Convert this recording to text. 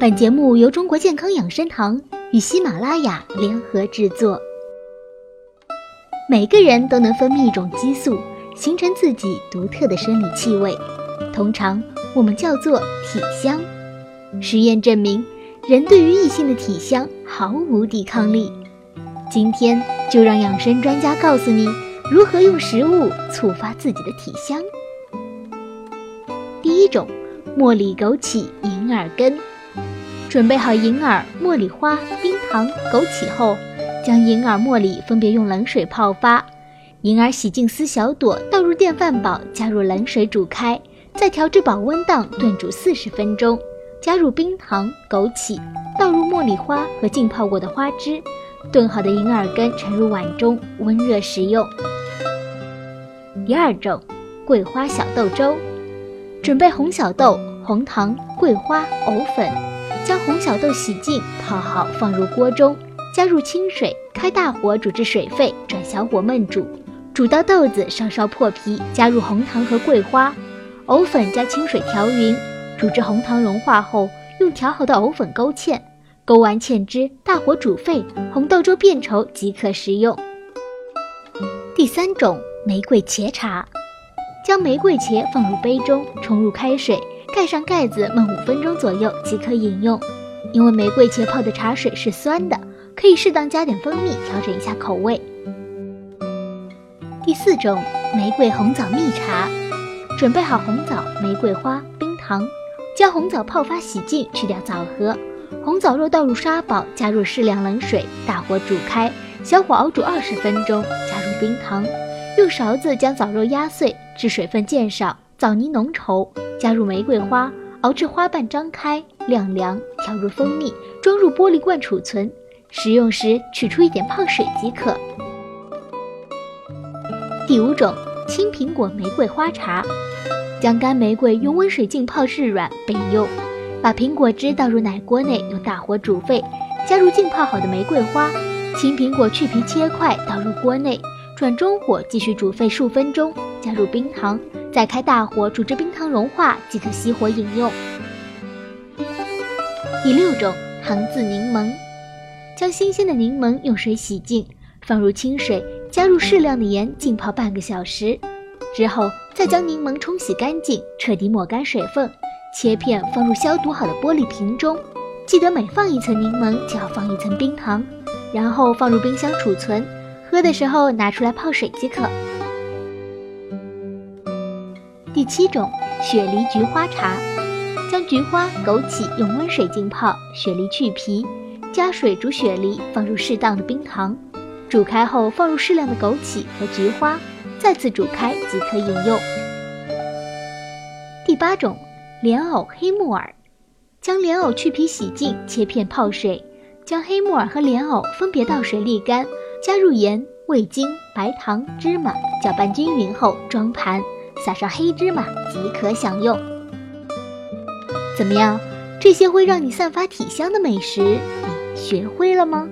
本节目由中国健康养生堂与喜马拉雅联合制作。每个人都能分泌一种激素，形成自己独特的生理气味，通常我们叫做体香。实验证明，人对于异性的体香毫无抵抗力。今天就让养生专家告诉你如何用食物触发自己的体香。第一种，茉莉枸杞银耳羹。准备好银耳、茉莉花、冰糖、枸杞后，将银耳、茉莉分别用冷水泡发。银耳洗净撕小朵，倒入电饭煲，加入冷水煮开，再调至保温档炖煮四十分钟。加入冰糖、枸杞，倒入茉莉花和浸泡过的花汁，炖好的银耳羹盛入碗中，温热食用。第二种，桂花小豆粥。准备红小豆、红糖、桂花、藕粉。将红小豆洗净、泡好，放入锅中，加入清水，开大火煮至水沸，转小火焖煮，煮到豆子稍稍破皮，加入红糖和桂花，藕粉加清水调匀，煮至红糖融化后，用调好的藕粉勾芡，勾完芡汁，大火煮沸，红豆粥变稠即可食用。第三种玫瑰茄茶，将玫瑰茄放入杯中，冲入开水。盖上盖子焖五分钟左右即可饮用。因为玫瑰茄泡的茶水是酸的，可以适当加点蜂蜜调整一下口味。第四种玫瑰红枣蜜茶，准备好红枣、玫瑰花、冰糖，将红枣泡发洗净，去掉枣核。红枣肉倒入砂煲，加入适量冷水，大火煮开，小火熬煮二十分钟，加入冰糖，用勺子将枣肉压碎，至水分渐少，枣泥浓稠。加入玫瑰花，熬至花瓣张开晾凉，调入蜂蜜，装入玻璃罐储存。食用时取出一点泡水即可。第五种青苹果玫瑰花茶，将干玫瑰用温水浸泡至软备用。把苹果汁倒入奶锅内，用大火煮沸，加入浸泡好的玫瑰花，青苹果去皮切块倒入锅内，转中火继续煮沸数分钟，加入冰糖。再开大火煮至冰糖融化即可熄火饮用。第六种糖渍柠檬，将新鲜的柠檬用水洗净，放入清水，加入适量的盐浸泡半个小时，之后再将柠檬冲洗干净，彻底抹干水分，切片放入消毒好的玻璃瓶中。记得每放一层柠檬就要放一层冰糖，然后放入冰箱储存，喝的时候拿出来泡水即可。七种雪梨菊花茶，将菊花、枸杞用温水浸泡，雪梨去皮，加水煮雪梨，放入适当的冰糖，煮开后放入适量的枸杞和菊花，再次煮开即可饮用。第八种莲藕黑木耳，将莲藕去皮洗净，切片泡水，将黑木耳和莲藕分别倒水沥干，加入盐、味精、白糖、芝麻，搅拌均匀后装盘。撒上黑芝麻即可享用。怎么样？这些会让你散发体香的美食，你学会了吗？